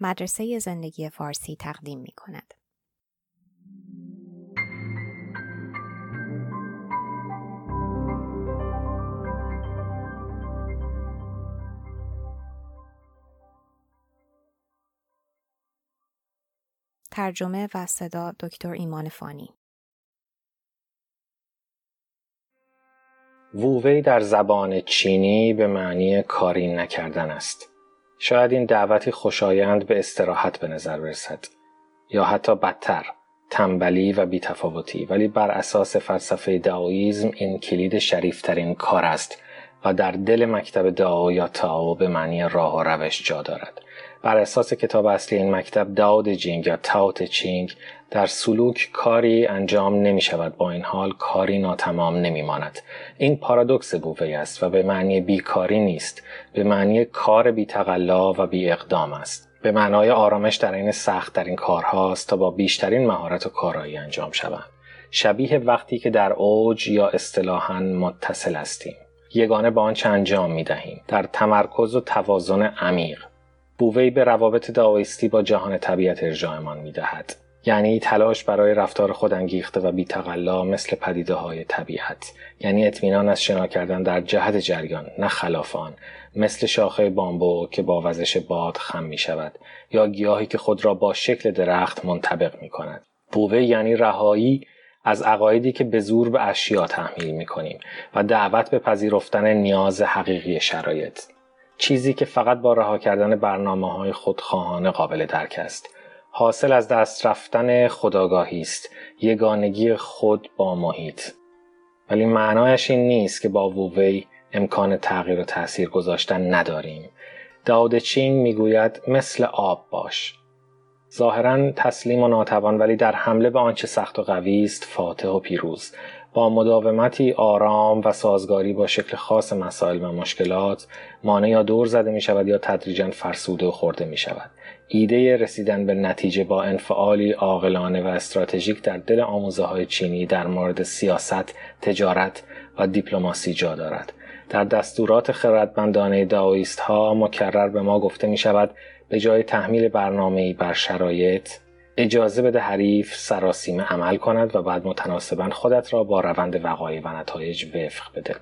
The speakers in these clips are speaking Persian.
مدرسه زندگی فارسی تقدیم می کند. ترجمه و صدا دکتر ایمان فانی وووی در زبان چینی به معنی کاری نکردن است. شاید این دعوتی خوشایند به استراحت به نظر برسد یا حتی بدتر تنبلی و بی‌تفاوتی. ولی بر اساس فلسفه دائوئیزم این کلید شریفترین کار است و در دل مکتب دائو یا تائو به معنی راه و روش جا دارد. بر اساس کتاب اصلی این مکتب دائو د جینگ یا تائو ت چینگ در سلوک کاری انجام نمی شود با این حال کاری ناتمام نمی ماند. این پارادوکس وو وی است و به معنی بیکاری نیست. به معنی کار بی تقلا و بی اقدام است. به معنای آرامش در این سخت در این کارهاست تا با بیشترین مهارت و کارایی انجام شوند. شبیه وقتی که در اوج یا اصطلاحا متصل هستیم. یگانه با آنچه انجام می دهیم در تمرکز و توازن عمیق. بووی به روابط داویستی با جهان طبیعت ارجاعمان می دهد. یعنی تلاش برای رفتار خود انگیخته و بیتقلا مثل پدیده های طبیعت. یعنی اطمینان از شنا کردن در جهت جریان نه خلاف آن. مثل شاخه بامبو که با وزش باد خم می شود یا گیاهی که خود را با شکل درخت منطبق می کند بووه یعنی رهایی از عقایدی که به زور به اشیا تحمیل می کنیم و دعوت به پذیرفتن نیاز حقیقی شرایط. چیزی که فقط با رها کردن برنامه های خودخواهانه قابل درک است. حاصل از دست رفتن خداگاهی است. یگانگی خود با محیط. ولی معنایش این نیست که با وووی امکان تغییر و تاثیر گذاشتن نداریم. داود چینگ می‌گوید مثل آب باش. ظاهرا تسلیم و ناتوان ولی در حمله به آنچه سخت و قوی است فاتح و پیروز. با مداومتی آرام و سازگاری با شکل خاص مسائل و مشکلات مانع یا دور زده می شود یا تدریجا فرسوده و خورده می شود ایده رسیدن به نتیجه با انفعالی عاقلانه و استراتژیک در دل آموزه های چینی در مورد سیاست، تجارت و دیپلماسی جا دارد. در دستورات خردمندانه داویست ها مکرر به ما گفته می شود به جای تحمیل برنامه بر شرایط اجازه بده حریف سراسیمه عمل کند و بعد متناسبا خودت را با روند وقایع و نتایج وفق بده.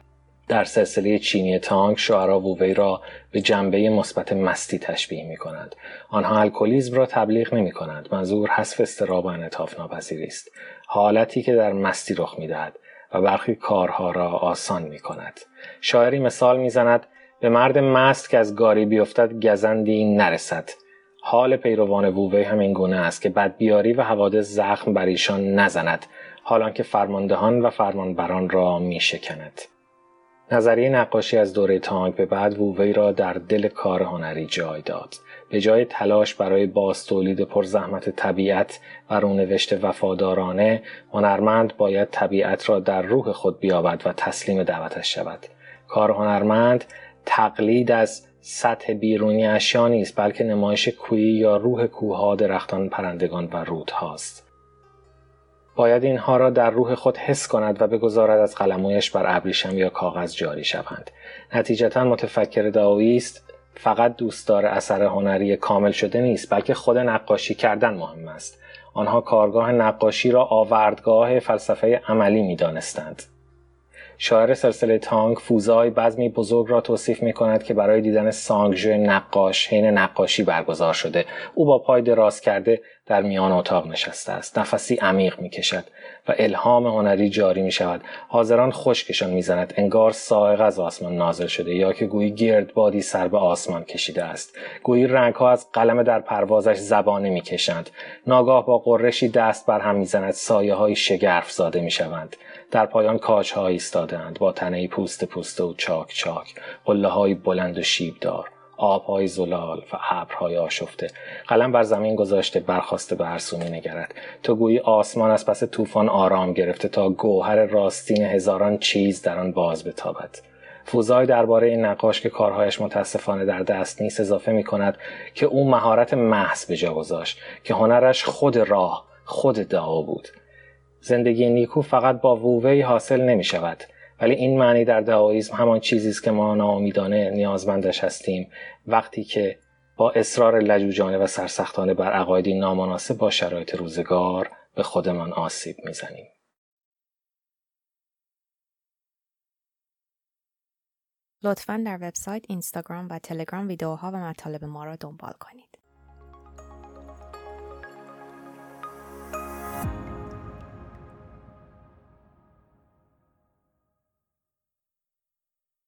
در سلسله چینی تانک شعرا ووی را به جنبه مثبت مستی تشبیه می کنند. آنها الکلیزم را تبلیغ نمی کنند. منظور حذف استراب و انعطاف ناپذیری است. حالتی که در مستی رخ می دهد و برخی کارها را آسان می کند. شاعری مثال می زند به مرد مست که از گاری بیفتد گزندی نرسد. حال پیروان ووی همین گونه است که بدبیاری و حوادث زخم بر ایشان نزند حالان که فرماندهان و فرمانبران را می شکند. نظریه نقاشی از دوره تانک به بعد ووی را در دل کار هنری جای داد. به جای تلاش برای باز تولید پرزحمت طبیعت و رونوشت وفادارانه هنرمند باید طبیعت را در روح خود بیابد و تسلیم دعوتش شود. کار هنرمند تقلید از سطح بیرونی اشیا نیست بلکه نمایش کویی یا روح کوها درختان پرندگان و رودهاست. باید اینها را در روح خود حس کند و بگذارد از قلمویش بر ابریشم یا کاغذ جاری شوند. نتیجتا متفکر داویست فقط دوستدار اثر هنری کامل شده نیست بلکه خود نقاشی کردن مهم است. آنها کارگاه نقاشی را آوردگاه فلسفه عملی می دانستند. شاعر سلسله تانک فوزای بزمی بزرگ را توصیف می کند که برای دیدن سانگژو نقاش حین نقاشی برگزار شده. او با پای دراز کرده در میان اتاق نشسته است. نفسی عمیق می کشد و الهام هنری جاری می شود حاضران خشکشان می زند انگار سائق از آسمان نازل شده یا که گویی گردبادی سر به آسمان کشیده است. گویی رنگها از قلم در پروازش زبانه می کشند ناگاه با قرشی دست بر هم می زند سایه های شگرف زاده می شوند در پایان کاج ها ایستادند با تنه پوست پوسته و چاک چاک. قله های بلند و شیبدار. آبهای زلال و ابرهای آشفته. قلم بر زمین گذاشته برخواسته به هر نگرد. تو گویی آسمان از پس طوفان آرام گرفته تا گوهر راستین هزاران چیز در آن باز بتابد. فوزای درباره این نقاش که کارهایش متاسفانه در دست نیست اضافه می کند که او مهارت محض به جا گذاشت که هنرش خود راه خود دعا بود. زندگی نیکو فقط با وووی حاصل نمی شود ولی این معنی در دعاییزم همان چیزی است که ما ناامیدانه نیازمندش هستیم وقتی که با اصرار لجوجانه و سرسختانه بر عقایدی نامناسب با شرایط روزگار به خودمان آسیب می‌زنیم. لطفا در وبسایت، اینستاگرام و تلگرام ویدیوها و مطالب ما را دنبال کنید.